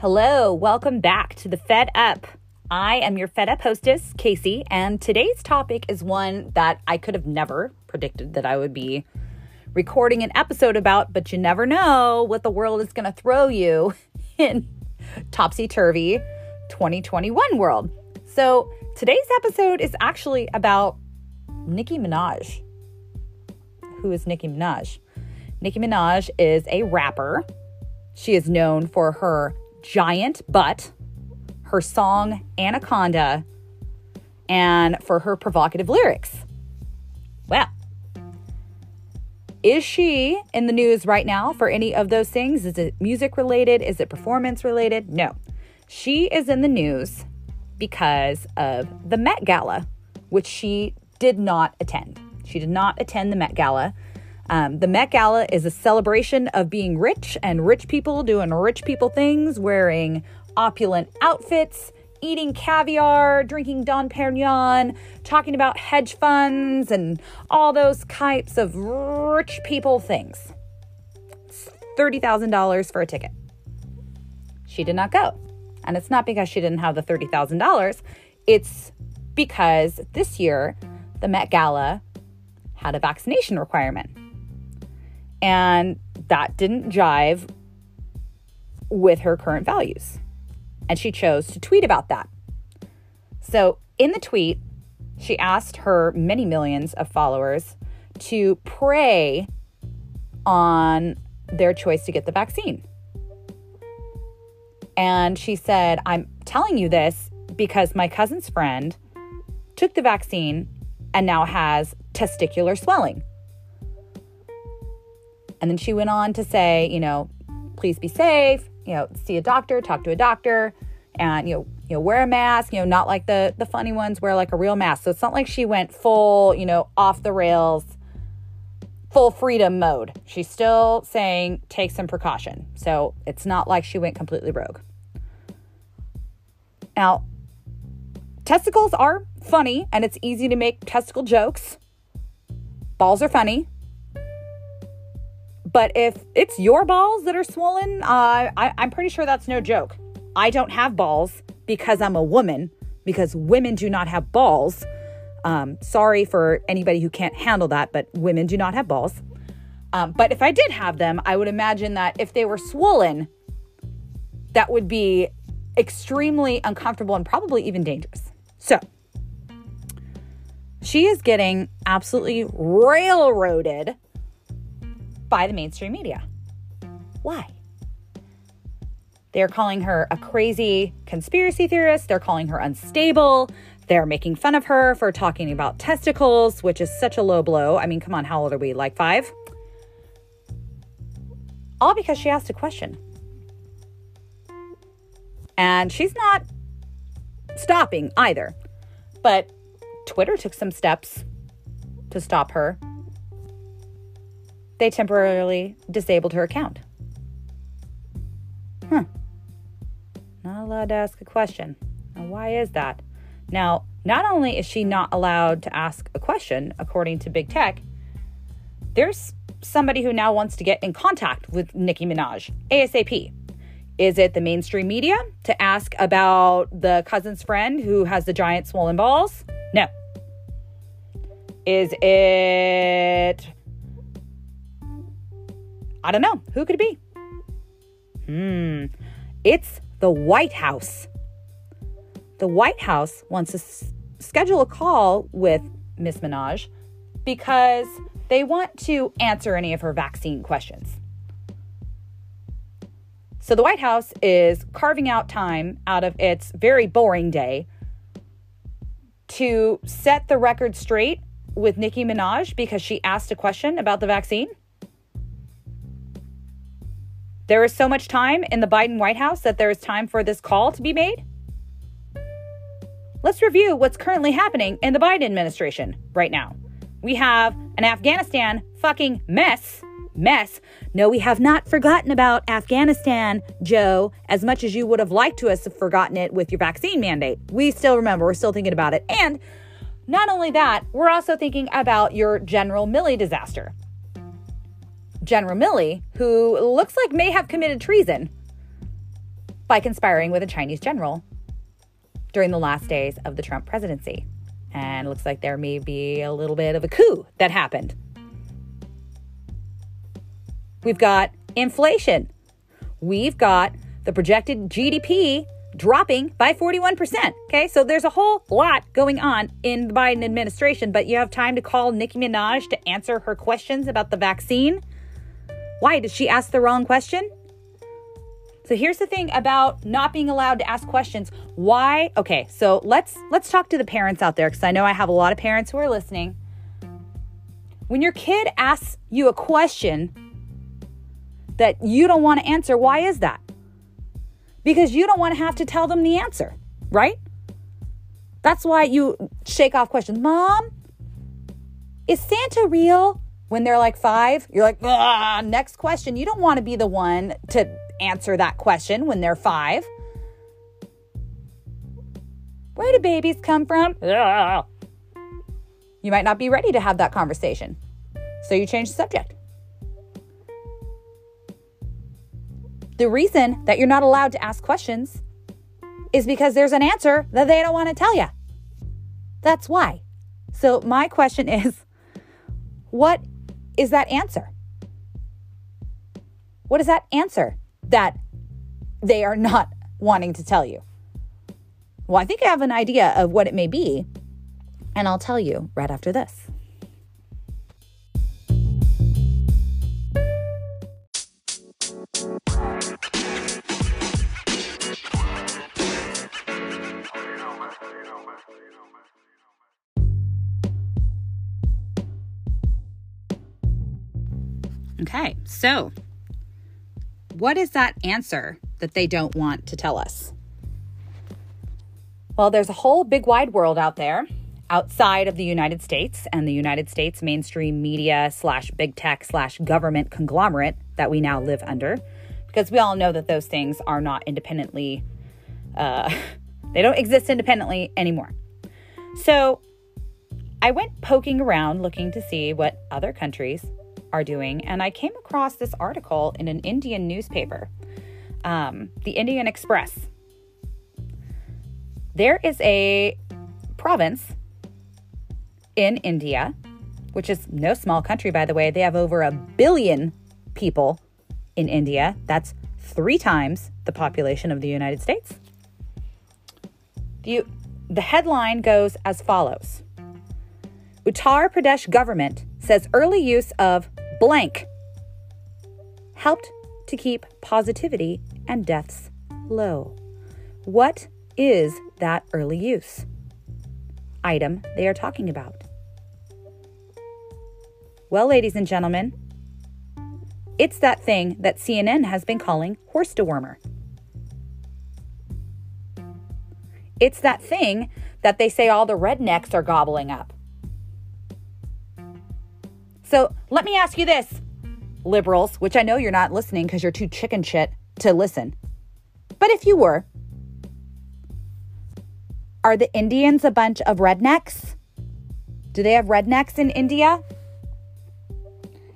Hello, welcome back to the Fed Up. I am your Fed Up hostess, Casey, and today's topic is one that I could have never predicted that I would be recording an episode about, but you never know what the world is going to throw you in topsy turvy 2021 world. So, today's episode is actually about Nicki Minaj. Who is Nicki Minaj? Nicki Minaj is a rapper. She is known for her giant butt, her song Anaconda, and for her provocative lyrics. Well, is she in the news right now for any of those things? Is it music related? Is it performance related? No. She is in the news because of the Met Gala, which she did not attend. She did not attend the Met Gala. Um, the Met Gala is a celebration of being rich and rich people doing rich people things, wearing opulent outfits, eating caviar, drinking Dom Perignon, talking about hedge funds and all those types of rich people things. It's $30,000 for a ticket. She did not go. And it's not because she didn't have the $30,000, it's because this year the Met Gala had a vaccination requirement. And that didn't jive with her current values. And she chose to tweet about that. So, in the tweet, she asked her many millions of followers to pray on their choice to get the vaccine. And she said, I'm telling you this because my cousin's friend took the vaccine and now has testicular swelling. And then she went on to say, you know, please be safe, you know, see a doctor, talk to a doctor, and you know, you know, wear a mask, you know, not like the the funny ones, wear like a real mask. So it's not like she went full, you know, off the rails, full freedom mode. She's still saying take some precaution. So it's not like she went completely rogue. Now, testicles are funny and it's easy to make testicle jokes. Balls are funny. But if it's your balls that are swollen, uh, I, I'm pretty sure that's no joke. I don't have balls because I'm a woman, because women do not have balls. Um, sorry for anybody who can't handle that, but women do not have balls. Um, but if I did have them, I would imagine that if they were swollen, that would be extremely uncomfortable and probably even dangerous. So, she is getting absolutely railroaded by the mainstream media. Why? They're calling her a crazy conspiracy theorist. They're calling her unstable. They're making fun of her for talking about testicles, which is such a low blow. I mean, come on, how old are we? Like five? All because she asked a question. And she's not stopping either. But Twitter took some steps to stop her. They temporarily disabled her account. Huh. Not allowed to ask a question. Now, why is that? Now, not only is she not allowed to ask a question, according to big tech, there's somebody who now wants to get in contact with Nicki Minaj ASAP. Is it the mainstream media to ask about the cousin's friend who has the giant swollen balls? No. Is it. I don't know. Who could it be? Hmm. It's the White House. The White House wants to s- schedule a call with Miss Minaj because they want to answer any of her vaccine questions. So the White House is carving out time out of its very boring day to set the record straight with Nicki Minaj because she asked a question about the vaccine. There is so much time in the Biden White House that there is time for this call to be made. Let's review what's currently happening in the Biden administration right now. We have an Afghanistan fucking mess mess. No, we have not forgotten about Afghanistan, Joe, as much as you would have liked to have forgotten it with your vaccine mandate. We still remember, we're still thinking about it. And not only that, we're also thinking about your General Milley disaster. General Milley, who looks like may have committed treason, by conspiring with a Chinese general during the last days of the Trump presidency. And it looks like there may be a little bit of a coup that happened. We've got inflation. We've got the projected GDP dropping by 41%. Okay, so there's a whole lot going on in the Biden administration, but you have time to call Nicki Minaj to answer her questions about the vaccine. Why? Did she ask the wrong question? So here's the thing about not being allowed to ask questions. Why? Okay, so let's let's talk to the parents out there cuz I know I have a lot of parents who are listening. When your kid asks you a question that you don't want to answer, why is that? Because you don't want to have to tell them the answer, right? That's why you shake off questions. Mom, is Santa real? When they're like five, you're like, ah, next question. You don't want to be the one to answer that question when they're five. Where do babies come from? You might not be ready to have that conversation. So you change the subject. The reason that you're not allowed to ask questions is because there's an answer that they don't want to tell you. That's why. So, my question is what is that answer? What is that answer? that they are not wanting to tell you? Well, I think I have an idea of what it may be, and I'll tell you right after this. So what is that answer that they don't want to tell us? Well, there's a whole big wide world out there outside of the United States and the United States mainstream media slash big tech slash government conglomerate that we now live under, because we all know that those things are not independently, uh, they don't exist independently anymore. So I went poking around looking to see what other countries are doing. And I came across this article in an Indian newspaper, um, the Indian Express. There is a province in India, which is no small country, by the way. They have over a billion people in India. That's three times the population of the United States. The, the headline goes as follows Uttar Pradesh government says early use of blank helped to keep positivity and deaths low. What is that early use item they are talking about? Well, ladies and gentlemen, it's that thing that CNN has been calling horse dewormer. It's that thing that they say all the rednecks are gobbling up. So let me ask you this, liberals, which I know you're not listening because you're too chicken shit to listen. But if you were, are the Indians a bunch of rednecks? Do they have rednecks in India?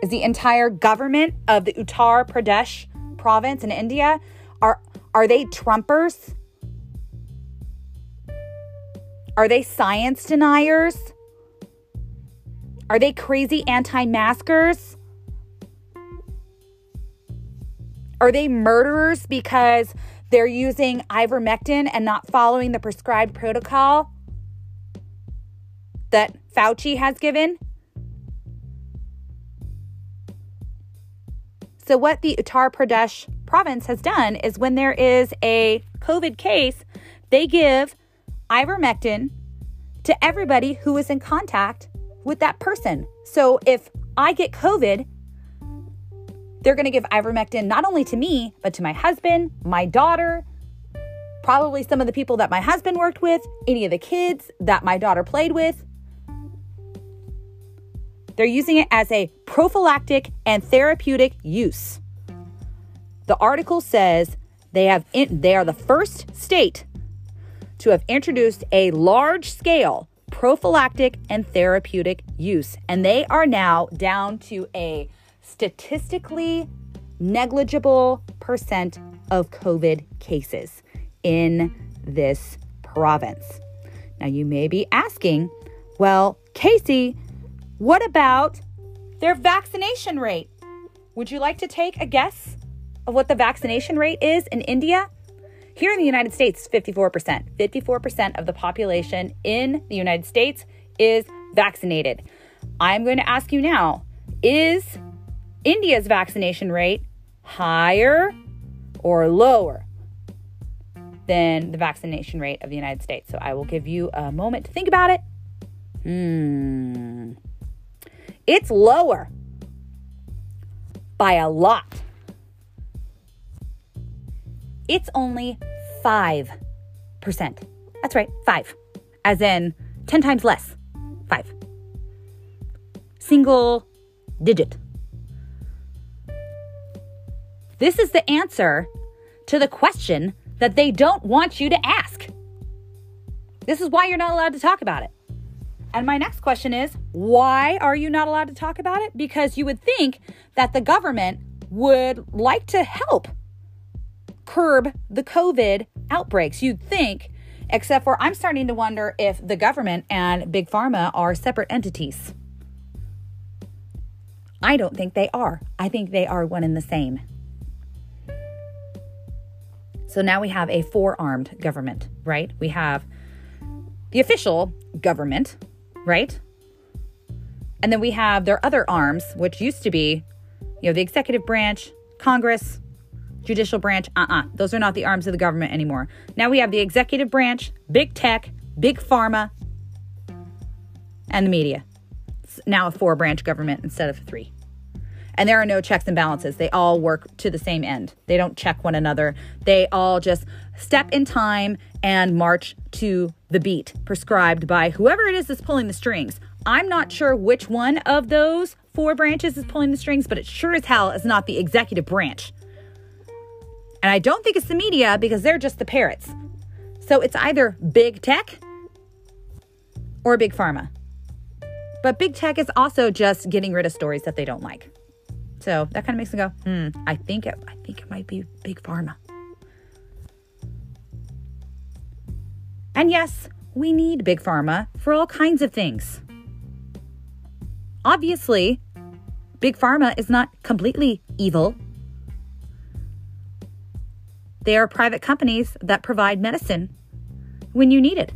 Is the entire government of the Uttar Pradesh province in India are are they Trumpers? Are they science deniers? Are they crazy anti maskers? Are they murderers because they're using ivermectin and not following the prescribed protocol that Fauci has given? So, what the Uttar Pradesh province has done is when there is a COVID case, they give ivermectin to everybody who is in contact with that person. So if I get COVID, they're going to give ivermectin not only to me, but to my husband, my daughter, probably some of the people that my husband worked with, any of the kids that my daughter played with. They're using it as a prophylactic and therapeutic use. The article says they have in, they are the first state to have introduced a large scale prophylactic and therapeutic use. And they are now down to a statistically negligible percent of COVID cases in this province. Now, you may be asking, well, Casey, what about their vaccination rate? Would you like to take a guess of what the vaccination rate is in India? Here in the United States, 54%. 54% of the population in the United States is vaccinated. I'm going to ask you now is India's vaccination rate higher or lower than the vaccination rate of the United States? So I will give you a moment to think about it. Hmm. It's lower by a lot. It's only 5%. That's right, 5. As in 10 times less. 5. Single digit. This is the answer to the question that they don't want you to ask. This is why you're not allowed to talk about it. And my next question is why are you not allowed to talk about it? Because you would think that the government would like to help curb the COVID outbreaks. You'd think, except for I'm starting to wonder if the government and Big Pharma are separate entities. I don't think they are. I think they are one and the same. So now we have a four armed government, right? We have the official government, right? And then we have their other arms, which used to be, you know, the executive branch, Congress, judicial branch. Uh uh-uh. uh Those are not the arms of the government anymore. Now we have the executive branch, big tech, big pharma, and the media. It's now a four branch government instead of three. And there are no checks and balances. They all work to the same end. They don't check one another. They all just step in time and march to the beat prescribed by whoever it is that's pulling the strings. I'm not sure which one of those four branches is pulling the strings, but it sure as hell is not the executive branch. And I don't think it's the media because they're just the parrots. So it's either big tech or big pharma. But big tech is also just getting rid of stories that they don't like. So that kind of makes me go, hmm, I think it I think it might be big pharma. And yes, we need big pharma for all kinds of things. Obviously, big pharma is not completely evil. They are private companies that provide medicine when you need it.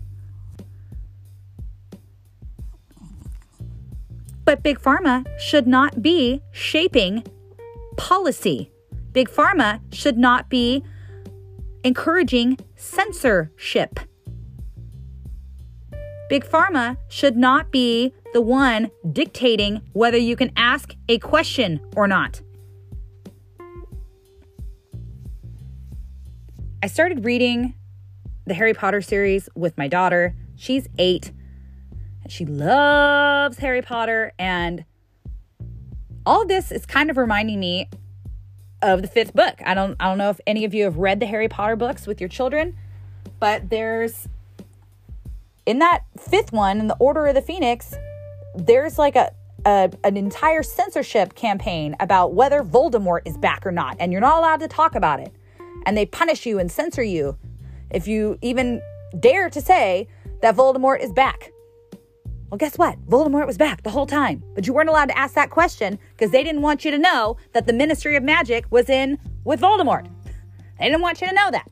But Big Pharma should not be shaping policy. Big Pharma should not be encouraging censorship. Big Pharma should not be the one dictating whether you can ask a question or not. I started reading the Harry Potter series with my daughter. She's eight. And She loves Harry Potter. And all this is kind of reminding me of the fifth book. I don't I don't know if any of you have read the Harry Potter books with your children, but there's in that fifth one, in the Order of the Phoenix, there's like a, a an entire censorship campaign about whether Voldemort is back or not, and you're not allowed to talk about it. And they punish you and censor you if you even dare to say that Voldemort is back. Well, guess what? Voldemort was back the whole time, but you weren't allowed to ask that question because they didn't want you to know that the Ministry of Magic was in with Voldemort. They didn't want you to know that.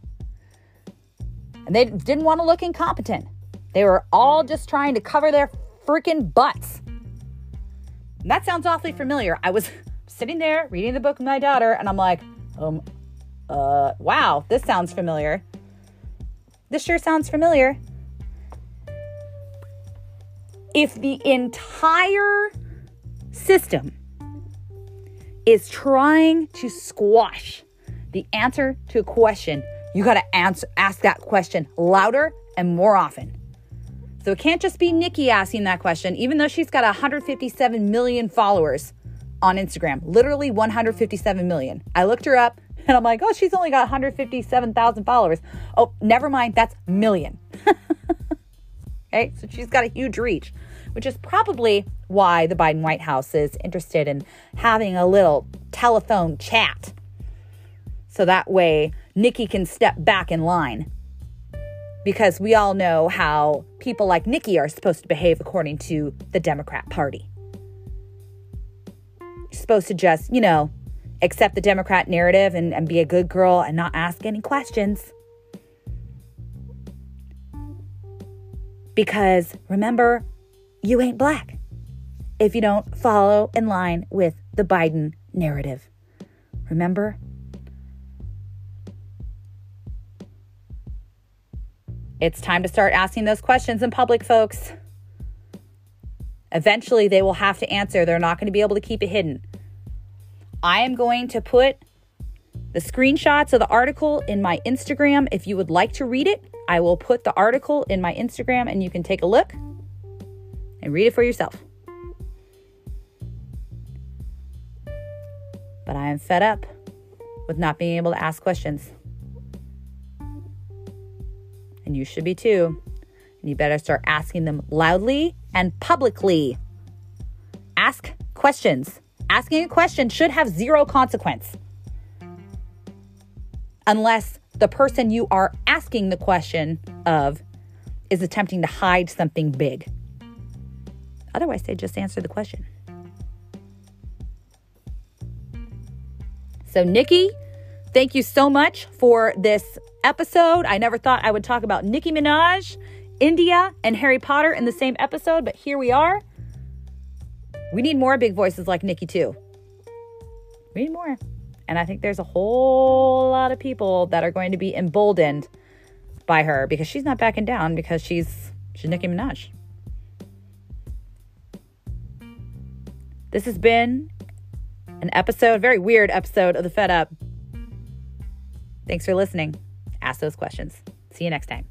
And they didn't want to look incompetent. They were all just trying to cover their freaking butts. And that sounds awfully familiar. I was sitting there reading the book with my daughter, and I'm like, um, uh, wow, this sounds familiar. This sure sounds familiar if the entire system is trying to squash the answer to a question, you got to ask that question louder and more often. So it can't just be Nicki asking that question, even though she's got 157 million followers on Instagram. Literally 157 million. I looked her up and I'm like, oh, she's only got 157,000 followers. Oh, never mind. That's million. okay, so she's got a huge reach which is probably why the Biden White House is interested in having a little telephone chat. So that way, Nicki can step back in line. Because we all know how people like Nicki are supposed to behave according to the Democrat Party. Supposed to just, you know, accept the Democrat narrative and, and be a good girl and not ask any questions. Because remember, you ain't black if you don't follow in line with the Biden narrative. Remember? It's time to start asking those questions in public, folks. Eventually, they will have to answer. They're not going to be able to keep it hidden. I am going to put the screenshots of the article in my Instagram. If you would like to read it, I will put the article in my Instagram and you can take a look and read it for yourself. But I am fed up with not being able to ask questions. And you should be too. And you better start asking them loudly and publicly. Ask questions. Asking a question should have zero consequence. Unless the person you are asking the question of is attempting to hide something big. Otherwise, they just answer the question. So, Nicki, thank you so much for this episode. I never thought I would talk about Nicki Minaj, India, and Harry Potter in the same episode, but here we are. We need more big voices like Nicki, too. We need more. And I think there's a whole lot of people that are going to be emboldened by her because she's not backing down because she's she's Nicki Minaj. This has been an episode, very weird episode of the Fed Up. Thanks for listening. Ask those questions. See you next time.